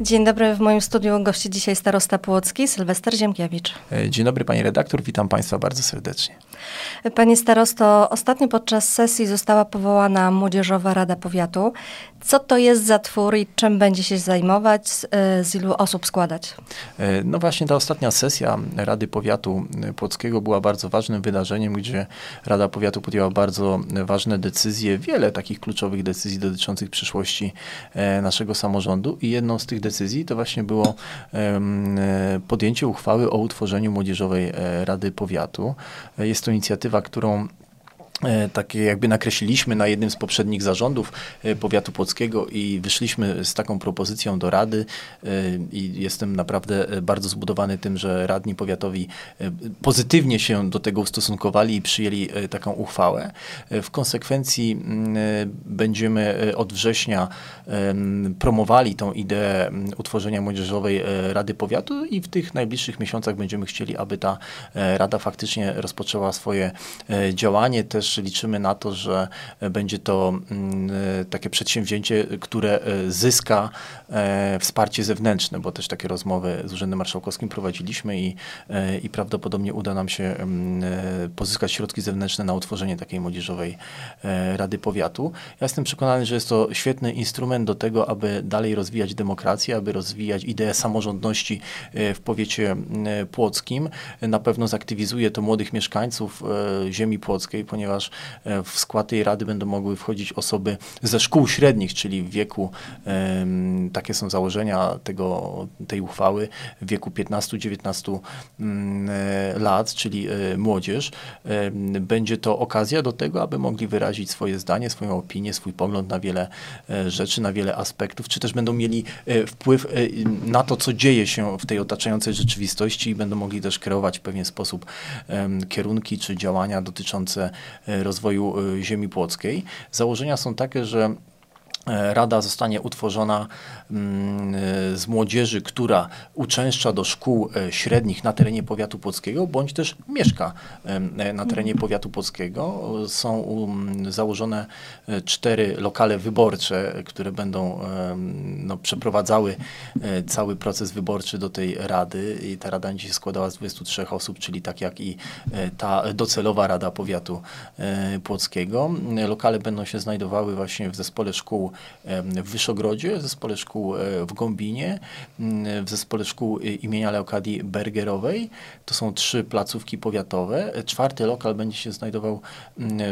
Dzień dobry, w moim studiu gości dzisiaj starosta Płocki, Sylwester Ziemkiewicz. E, dzień dobry pani redaktor, witam państwa bardzo serdecznie. Panie starosto, ostatnio podczas sesji została powołana Młodzieżowa Rada Powiatu. Co to jest za twór i czym będzie się zajmować, e, z ilu osób składać? E, no właśnie ta ostatnia sesja Rady Powiatu Płockiego była bardzo ważnym wydarzeniem, gdzie Rada Powiatu podjęła bardzo ważne decyzje, wiele takich kluczowych decyzji dotyczących przyszłości naszego samorządu i jedną z tych decyzji to właśnie było podjęcie uchwały o utworzeniu Młodzieżowej Rady Powiatu. Jest to inicjatywa, którą E, takie jakby nakreśliliśmy na jednym z poprzednich zarządów e, powiatu płockiego i wyszliśmy z taką propozycją do Rady e, i jestem naprawdę bardzo zbudowany tym, że radni powiatowi pozytywnie się do tego ustosunkowali i przyjęli taką uchwałę. W konsekwencji będziemy od września promowali tą ideę utworzenia Młodzieżowej Rady Powiatu i w tych najbliższych miesiącach będziemy chcieli, aby ta Rada faktycznie rozpoczęła swoje działanie też też liczymy na to, że będzie to mm, takie przedsięwzięcie, które e, zyska e, wsparcie zewnętrzne, bo też takie rozmowy z Urzędem Marszałkowskim prowadziliśmy i, e, i prawdopodobnie uda nam się mm, pozyskać środki zewnętrzne na utworzenie takiej młodzieżowej Rady Powiatu. Ja jestem przekonany, że jest to świetny instrument do tego, aby dalej rozwijać demokrację, aby rozwijać ideę samorządności w powiecie płockim. Na pewno zaktywizuje to młodych mieszkańców ziemi płockiej, ponieważ ponieważ e, w skład tej rady będą mogły wchodzić osoby ze szkół średnich, czyli w wieku, takie są założenia tego, tej uchwały, w wieku 15-19 mm, e, lat, czyli e, młodzież. Będzie to okazja do tego, aby mogli wyrazić swoje zdanie, swoją opinię, swój pogląd na wiele rzeczy, na wiele aspektów, czy też będą mieli wpływ na to, co dzieje się w tej otaczającej rzeczywistości i będą mogli też kreować w pewien sposób kierunki czy działania dotyczące rozwoju e, ziemi płockiej. Założenia są takie, że Rada zostanie utworzona mm, e, z młodzieży, która uczęszcza do szkół e, średnich na terenie powiatu płockiego, bądź też mieszka na terenie powiatu płockiego. Są um, założone cztery lokale wyborcze, które będą no, przeprowadzały cały proces wyborczy do tej rady. I ta rada będzie się składała z 23 osób, czyli tak jak i ta docelowa rada powiatu płockiego. Lokale będą się znajdowały właśnie w zespole szkół w Wyszogrodzie, w zespole szkół e, w Gąbinie, w zespole szkół e, imienia Leokadii Bergerowej. To są trzy placówki powiatowe. Czwarty lokal będzie się znajdował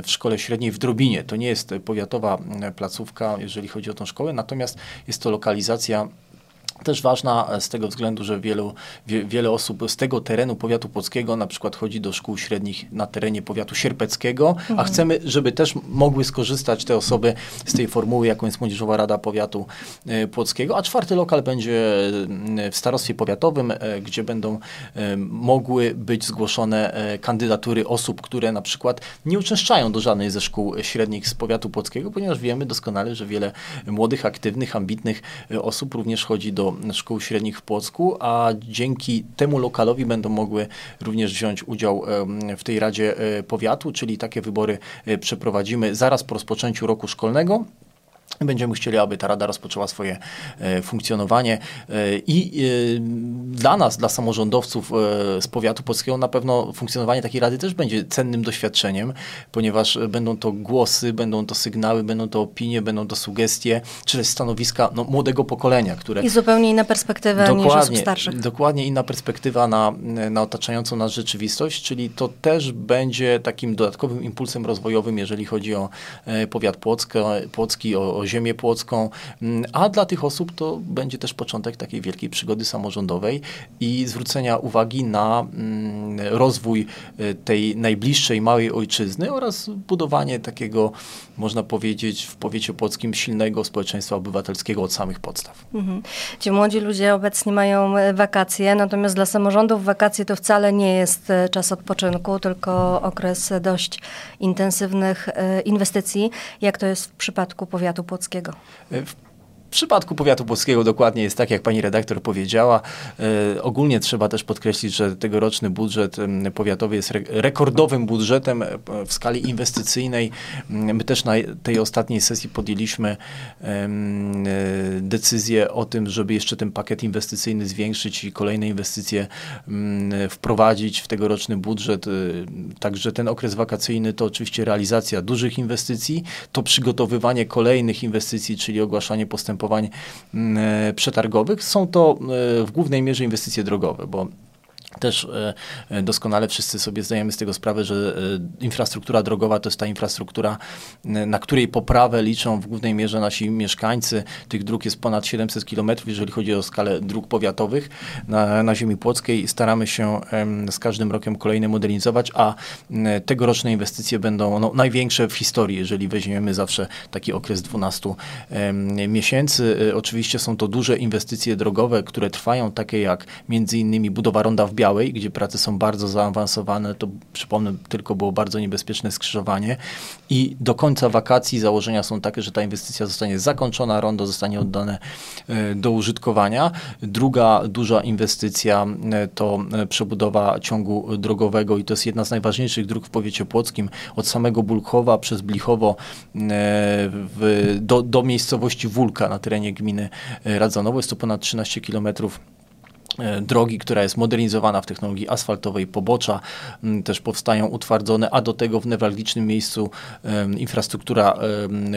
w szkole średniej w Drobinie. To nie jest powiatowa placówka, jeżeli chodzi o tę szkołę, natomiast jest to lokalizacja też ważna z tego względu, że wielu, wie, wiele osób z tego terenu powiatu płockiego na przykład chodzi do szkół średnich na terenie powiatu sierpeckiego, mhm. a chcemy, żeby też mogły skorzystać te osoby z tej formuły, jaką jest Młodzieżowa Rada Powiatu e, Płockiego, a czwarty lokal będzie w starostwie powiatowym, e, gdzie będą e, mogły być zgłoszone kandydatury osób, które na przykład nie uczęszczają do żadnej ze szkół średnich z powiatu płockiego, ponieważ wiemy doskonale, że wiele młodych, aktywnych, ambitnych osób również chodzi do szkół średnich w Płocku, a dzięki temu lokalowi będą mogły również wziąć udział w tej Radzie e, Powiatu, czyli takie wybory e, przeprowadzimy zaraz po rozpoczęciu roku szkolnego. Będziemy chcieli, aby ta Rada rozpoczęła swoje e, funkcjonowanie e, i e, dla nas, dla samorządowców z powiatu polskiego na pewno funkcjonowanie takiej Rady też będzie cennym doświadczeniem, ponieważ będą to głosy, będą to sygnały, będą to opinie, będą to sugestie, czy też stanowiska no, młodego pokolenia, które... I zupełnie inna perspektywa niż osób starszych. Dokładnie inna perspektywa na, na otaczającą nas rzeczywistość, czyli to też będzie takim dodatkowym impulsem rozwojowym, jeżeli chodzi o powiat Płocka, Płocki, o, o ziemię płocką, mm, a dla tych osób to będzie też początek takiej wielkiej przygody samorządowej i zwrócenia uwagi na mm, rozwój e, tej najbliższej małej ojczyzny oraz budowanie takiego, można powiedzieć, w powiecie płockim silnego społeczeństwa obywatelskiego od samych podstaw. Mhm. Ci młodzi ludzie obecnie mają e, wakacje, natomiast dla samorządów wakacje to wcale nie jest e, czas odpoczynku, tylko okres dość intensywnych inwestycji, jak to jest w przypadku powiatu płockiego. W przypadku powiatu płockiego dokładnie jest tak, jak pani redaktor powiedziała. E, ogólnie trzeba też podkreślić, że tegoroczny budżet powiatowy jest re rekordowym budżetem e, w skali inwestycyjnej. My też na tej ostatniej sesji podjęliśmy e, decyzję o tym, żeby jeszcze ten pakiet inwestycyjny zwiększyć i kolejne inwestycje wprowadzić w tegoroczny budżet. Także ten okres wakacyjny to oczywiście realizacja dużych inwestycji, to przygotowywanie kolejnych inwestycji, czyli ogłaszanie postępowania postępowań mm, przetargowych. Są to e, w głównej mierze inwestycje drogowe, bo też e, e, doskonale wszyscy sobie zdajemy z tego sprawę, że e, infrastruktura drogowa to jest ta infrastruktura, na której poprawę liczą w głównej mierze nasi mieszkańcy. Tych dróg jest ponad 700 km, jeżeli chodzi o skalę dróg powiatowych na, na ziemi płockiej. Staramy się z każdym rokiem kolejne modernizować, a tegoroczne inwestycje będą no, największe w historii, jeżeli weźmiemy zawsze taki okres 12 miesięcy. Oczywiście są to duże inwestycje drogowe, które trwają, takie jak między innymi budowa ronda w Białej, gdzie prace są bardzo zaawansowane, to przypomnę, tylko było bardzo niebezpieczne skrzyżowanie i do końca wakacji założenia są takie, że ta inwestycja zostanie zakończona, rondo zostanie oddane e, do użytkowania. Druga duża inwestycja e, to e, przebudowa ciągu drogowego i to jest jedna z najważniejszych dróg w powiecie płockim, od samego Bulchowa przez Blichowo w, do, do miejscowości Wólka na terenie gminy Radzonowo. Jest to ponad 13 kilometrów drogi, która jest modernizowana w technologii asfaltowej, pobocza. Też powstają utwardzone, a do tego w newralgicznym miejscu infrastruktura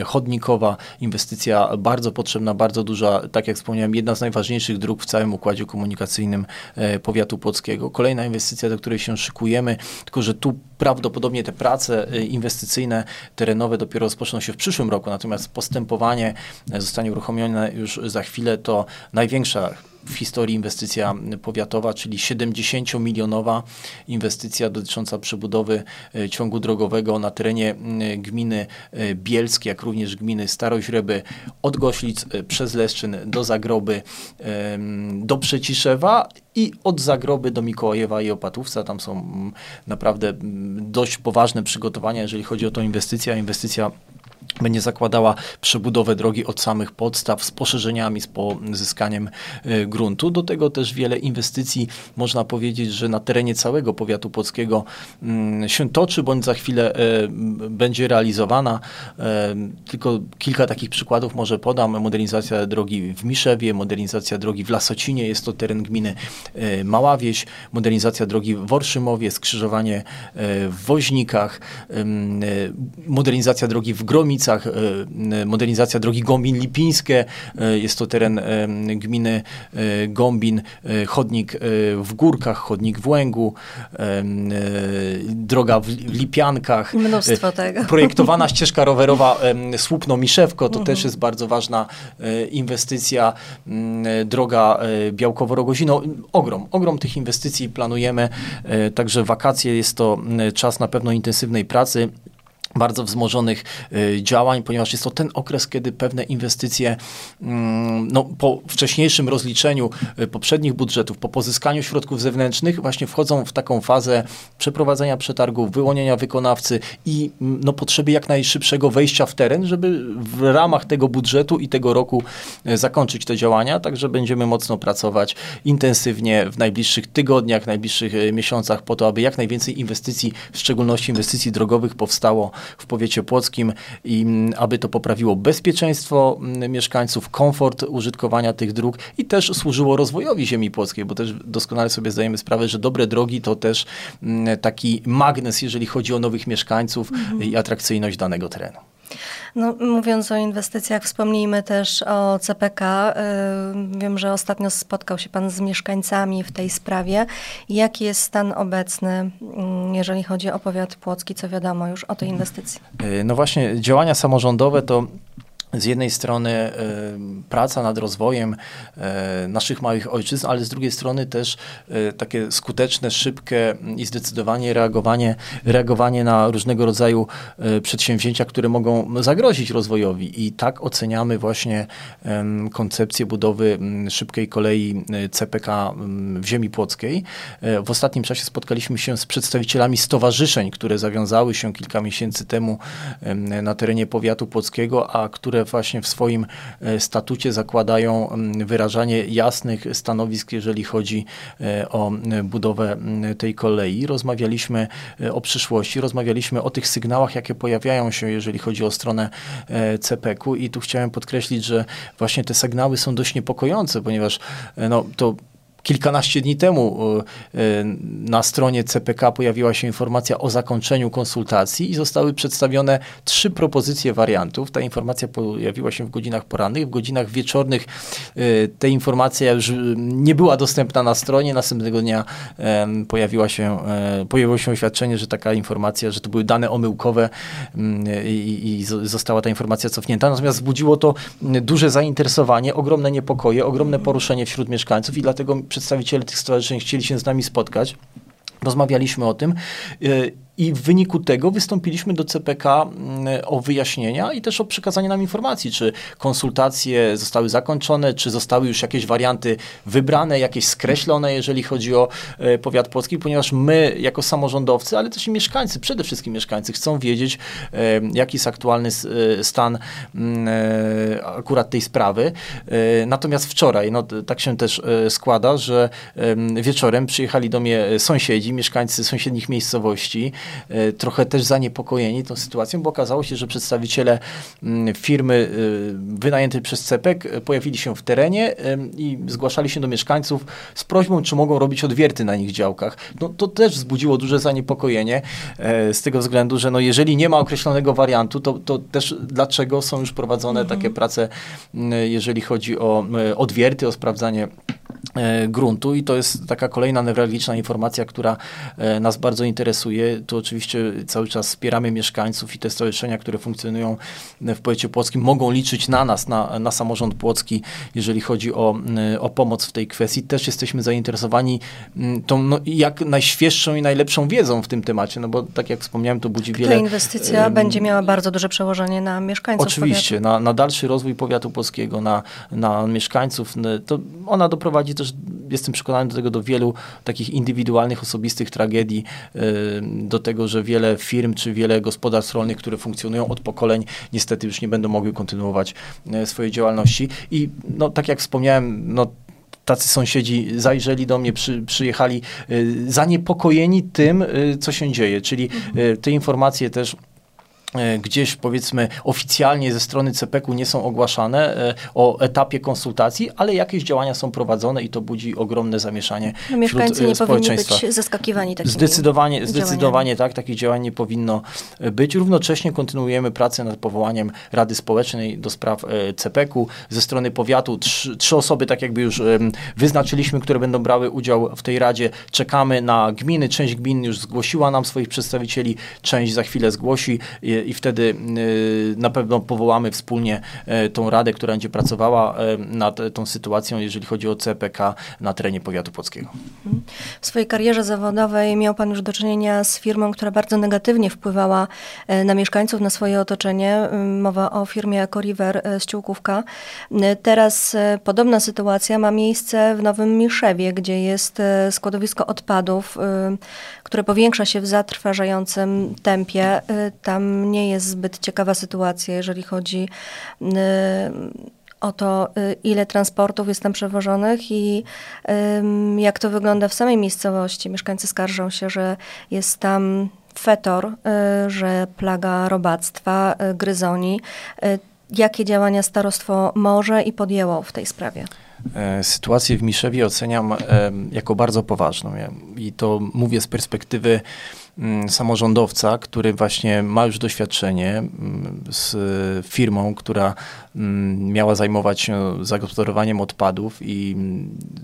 chodnikowa, inwestycja bardzo potrzebna, bardzo duża, tak jak wspomniałem, jedna z najważniejszych dróg w całym układzie komunikacyjnym e, powiatu płockiego. Kolejna inwestycja, do której się szykujemy, tylko że tu prawdopodobnie te prace e, inwestycyjne, terenowe dopiero rozpoczną się w przyszłym roku, natomiast postępowanie zostanie uruchomione już za chwilę, to największa w historii inwestycja powiatowa, czyli 70-milionowa inwestycja dotycząca przebudowy e, ciągu drogowego na terenie gminy e, Bielskie, jak również gminy Staroźreby, od Goślic e, przez Leszczyn do Zagroby, do Przeciszewa i od Zagroby do Mikołajewa i Opatówca. Tam są naprawdę dość poważne przygotowania, jeżeli chodzi o tą inwestycję. Inwestycja będzie zakładała przebudowę drogi od samych podstaw z poszerzeniami, z pozyskaniem e, gruntu. Do tego też wiele inwestycji, można powiedzieć, że na terenie całego powiatu płockiego mm, się toczy, bądź za chwilę e, będzie realizowana. E, tylko kilka takich przykładów może podam. Modernizacja drogi w Miszewie, modernizacja drogi w Lasocinie, jest to teren gminy Mała Wieś, modernizacja drogi w Worszymowie, skrzyżowanie w Woźnikach, modernizacja drogi w Gromic, Katowicach, e, e, modernizacja drogi Gombin-Lipińskie, e, jest to teren gminy Gombin, chodnik w Górkach, chodnik w Łęgu, droga w Lipiankach. Mnóstwo tego. Projektowana ścieżka rowerowa Słupno-Miszewko, to mhm. też jest bardzo ważna inwestycja. Droga Białkowo-Rogozino, ogrom, ogrom tych inwestycji planujemy, także wakacje jest to czas na pewno intensywnej pracy bardzo wzmożonych y, działań, ponieważ jest to ten okres, kiedy pewne inwestycje mm, no, po wcześniejszym rozliczeniu y, poprzednich budżetów, po pozyskaniu środków zewnętrznych właśnie wchodzą w taką fazę przeprowadzenia przetargów, wyłonienia wykonawcy i mm, no, potrzeby jak najszybszego wejścia w teren, żeby w ramach tego budżetu i tego roku y, zakończyć te działania, także będziemy mocno pracować intensywnie w najbliższych tygodniach, najbliższych miesiącach po to, aby jak najwięcej inwestycji, w szczególności inwestycji drogowych powstało w powiecie płockim i mm, aby to poprawiło bezpieczeństwo mm, mieszkańców, komfort użytkowania tych dróg i też służyło rozwojowi ziemi płockiej, bo też doskonale sobie zdajemy sprawę, że dobre drogi to też mm, taki magnes, jeżeli chodzi o nowych mieszkańców mhm. i atrakcyjność danego terenu. No, mówiąc o inwestycjach, wspomnijmy też o CPK. Y, wiem, że ostatnio spotkał się Pan z mieszkańcami w tej sprawie. Jaki jest stan obecny, mm, jeżeli chodzi o powiat płocki, co wiadomo już o tej inwestycji? Y, no właśnie, działania samorządowe to z jednej strony y, praca nad rozwojem y, naszych małych ojczyzn, ale z drugiej strony też y, takie skuteczne, szybkie i zdecydowanie reagowanie, reagowanie na różnego rodzaju przedsięwzięcia, które mogą zagrozić rozwojowi. I tak oceniamy właśnie koncepcję budowy szybkiej kolei CPK w ziemi płockiej. W ostatnim czasie spotkaliśmy się z przedstawicielami stowarzyszeń, które zawiązały się kilka miesięcy temu na terenie powiatu płockiego, a które właśnie w swoim statucie zakładają mm, wyrażanie jasnych stanowisk, jeżeli chodzi o budowę mm, tej kolei. Rozmawialiśmy o przyszłości, rozmawialiśmy o tych sygnałach, jakie pojawiają się, jeżeli chodzi o stronę CPK-u i tu chciałem podkreślić, że właśnie te sygnały są dość niepokojące, ponieważ no, to Kilkanaście dni temu e, e, na stronie CPK pojawiła się informacja o zakończeniu konsultacji i zostały przedstawione trzy propozycje wariantów. Ta informacja pojawiła się w godzinach porannych. W godzinach wieczornych e, ta informacja już nie była dostępna na stronie. Następnego dnia pojawiła się, pojawiło się oświadczenie, że taka informacja, że to były dane omyłkowe mm, i, i została ta informacja cofnięta. Natomiast wzbudziło to duże zainteresowanie, ogromne niepokoje, ogromne poruszenie wśród mieszkańców i dlatego przedstawiciele tych stowarzyszeń chcieli się z nami spotkać. Rozmawialiśmy o tym y, i w wyniku tego wystąpiliśmy do CPK mm, o wyjaśnienia i też o przekazanie nam informacji, czy konsultacje zostały zakończone, czy zostały już jakieś warianty wybrane, jakieś skreślone, jeżeli chodzi o e, powiat polski, ponieważ my jako samorządowcy, ale też i mieszkańcy, przede wszystkim mieszkańcy, chcą wiedzieć, e, jaki jest aktualny e, stan mm, akurat tej sprawy. Natomiast wczoraj, no tak się też składa, że wieczorem przyjechali do mnie sąsiedzi, mieszkańcy sąsiednich miejscowości, trochę też zaniepokojeni tą sytuacją, bo okazało się, że przedstawiciele mm, firmy e, wynajętej przez CEPEK e, pojawili się w terenie i zgłaszali się do mieszkańców z prośbą, czy mogą robić odwierty na ich działkach. No, to też wzbudziło duże zaniepokojenie z tego względu, że no, jeżeli nie ma określonego wariantu, to, to też dlaczego są już prowadzone mhm. takie prace, jeżeli chodzi o odwierty, o sprawdzanie E, gruntu i to jest taka kolejna newralgiczna informacja, która e, nas bardzo interesuje. Tu oczywiście cały czas wspieramy mieszkańców i te stowarzyszenia, które funkcjonują w powiecie płockim mogą liczyć na nas, na, na samorząd płocki, jeżeli chodzi o, o pomoc w tej kwestii. Też jesteśmy zainteresowani tą no, jak najświeższą i najlepszą wiedzą w tym temacie, no bo tak jak wspomniałem, to budzi wiele... Ta inwestycja um, będzie miała bardzo duże przełożenie na mieszkańców Oczywiście, na, na dalszy rozwój powiatu polskiego, na, na mieszkańców. To ona doprowadzi też, jestem przekonany do tego, do wielu takich indywidualnych, osobistych tragedii, y, do tego, że wiele firm czy wiele gospodarstw rolnych, które funkcjonują od pokoleń, niestety już nie będą mogły kontynuować y, swojej działalności. I no, tak jak wspomniałem, no, tacy sąsiedzi zajrzeli do mnie, przy, przyjechali y, zaniepokojeni tym, co się dzieje. Czyli te informacje też E, gdzieś powiedzmy oficjalnie ze strony CPK-u nie są ogłaszane e, o etapie konsultacji, ale jakieś działania są prowadzone i to budzi ogromne zamieszanie no, mieszkańcy wśród nie społeczeństwa. powinni być zaskakiwani takimi Zdecydowanie, zdecydowanie tak, takich działań nie powinno e, być. Równocześnie kontynuujemy pracę nad powołaniem Rady Społecznej do spraw CPK-u. Ze strony powiatu trzy, trzy osoby tak jakby już wyznaczyliśmy, które będą brały udział w tej Radzie. Czekamy na gminy. Część gmin już zgłosiła nam swoich przedstawicieli, część za chwilę zgłosi i wtedy y, na pewno powołamy wspólnie e, tą radę, która będzie pracowała e, nad tą sytuacją, jeżeli chodzi o CPK na terenie powiatu płockiego. W swojej karierze zawodowej miał Pan już do czynienia z firmą, która bardzo negatywnie wpływała e, na mieszkańców, na swoje otoczenie. Mowa o firmie EcoRiver z Ciłkówka. Teraz podobna sytuacja ma miejsce w Nowym Miszewie, gdzie jest składowisko odpadów, które powiększa się w zatrważającym tempie. Tam nie jest zbyt ciekawa sytuacja, jeżeli chodzi y, o to, y, ile transportów jest tam przewożonych i jak to wygląda w samej miejscowości. Mieszkańcy skarżą się, że jest tam fetor, y, że plaga robactwa, gryzoni. Jakie działania starostwo może i podjęło w tej sprawie? E, sytuację w Miszewie oceniam jako bardzo poważną. I to mówię z perspektywy samorządowca, który właśnie ma już doświadczenie mm, z firmą, która mm, miała zajmować się zagospodarowaniem odpadów i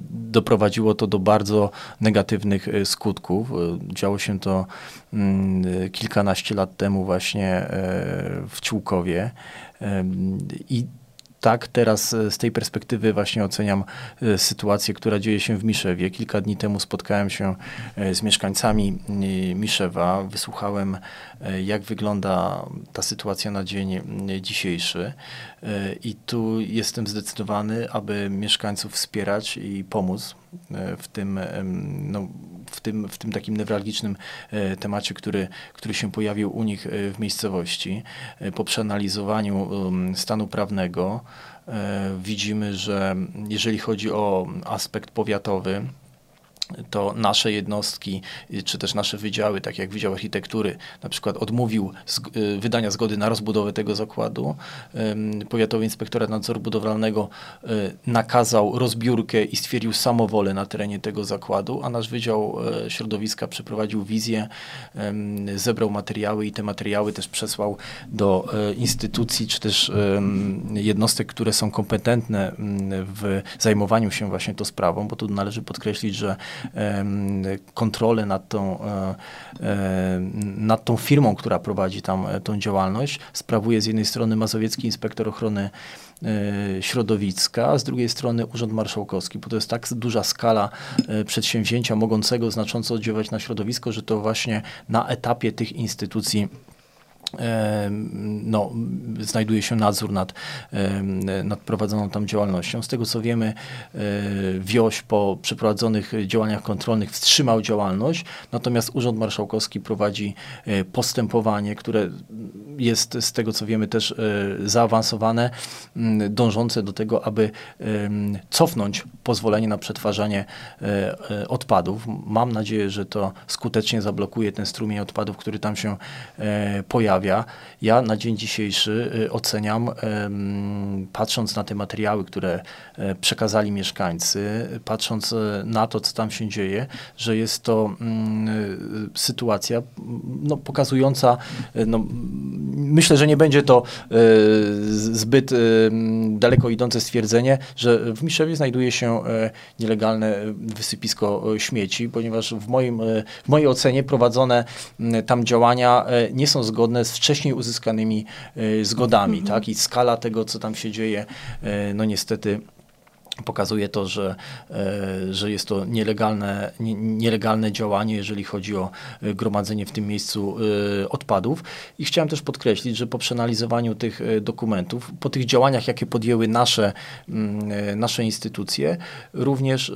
doprowadziło to do bardzo negatywnych e, skutków. E, działo się to kilkanaście lat temu właśnie w Ciłkowie. I tak, teraz e, z tej perspektywy właśnie oceniam e, sytuację, która dzieje się w Miszewie. Kilka dni temu spotkałem się e, z mieszkańcami Miszewa, wysłuchałem, jak wygląda ta sytuacja na dzień dzisiejszy i tu jestem zdecydowany, aby mieszkańców wspierać i pomóc w tym no, w tym, w tym takim newralgicznym temacie, który, który się pojawił u nich w miejscowości. Po przeanalizowaniu stanu prawnego widzimy, że jeżeli chodzi o aspekt powiatowy, to nasze jednostki, czy też nasze wydziały, tak jak Wydział Architektury, na przykład odmówił y, wydania zgody na rozbudowę tego zakładu. Powiatowy Inspektorat Nadzoru Budowlanego y, nakazał rozbiórkę i stwierdził samowolę na terenie tego zakładu, a nasz Wydział y, Środowiska przeprowadził wizję, zebrał materiały i te materiały też przesłał do instytucji, czy też jednostek, które są kompetentne w zajmowaniu się właśnie tą sprawą, bo tu należy podkreślić, że kontrolę nad tą, e, e, nad tą firmą, która prowadzi tam e, tą działalność. Sprawuje z jednej strony Mazowiecki Inspektor Ochrony środowiska, a z drugiej strony Urząd Marszałkowski, bo to jest tak duża skala przedsięwzięcia mogącego znacząco oddziaływać na środowisko, że to właśnie na etapie tych instytucji no, znajduje się nadzór nad, nad prowadzoną tam działalnością. Z tego co wiemy, e, Wioś po przeprowadzonych działaniach kontrolnych wstrzymał działalność, natomiast Urząd Marszałkowski prowadzi e, postępowanie, które jest z tego co wiemy też e, zaawansowane, dążące do tego, aby cofnąć pozwolenie na przetwarzanie odpadów. Mam nadzieję, że to skutecznie zablokuje ten strumień odpadów, który tam się pojawia Ja na dzień dzisiejszy y, oceniam, patrząc na te materiały, które e, przekazali mieszkańcy, patrząc e, na to, co tam się dzieje, że jest to mm, sytuacja no, pokazująca, e, no, myślę, że nie będzie to zbyt daleko idące stwierdzenie, że w Miszewie znajduje się nielegalne wysypisko śmieci, ponieważ w, moim, w mojej ocenie prowadzone tam działania nie są zgodne z wcześniej uzyskanymi e, zgodami, mhm. tak? I skala tego, co tam się dzieje, e, no niestety pokazuje to, że, e, że jest to nielegalne, nielegalne działanie, jeżeli chodzi o e, gromadzenie w tym miejscu e, odpadów. I chciałem też podkreślić, że po przeanalizowaniu tych dokumentów, po tych działaniach, jakie podjęły nasze, mm, nasze instytucje, również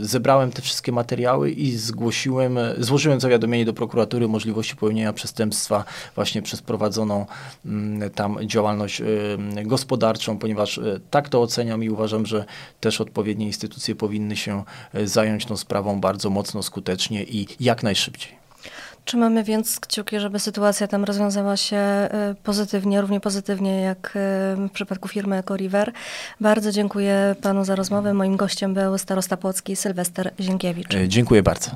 zebrałem te wszystkie materiały i zgłosiłem, złożyłem zawiadomienie do prokuratury możliwości popełnienia przestępstwa właśnie przez prowadzoną mm, tam działalność gospodarczą, ponieważ tak to oceniam i uważam, uważam, że też odpowiednie instytucje powinny się e, zająć tą sprawą bardzo mocno, skutecznie i jak najszybciej. Trzymamy więc kciuki, żeby sytuacja tam rozwiązała się e, pozytywnie, równie pozytywnie jak e, w przypadku firmy EcoRiver. Bardzo dziękuję panu za rozmowę. Moim gościem był starosta płocki Sylwester Ziękiewicz. Dziękuję bardzo.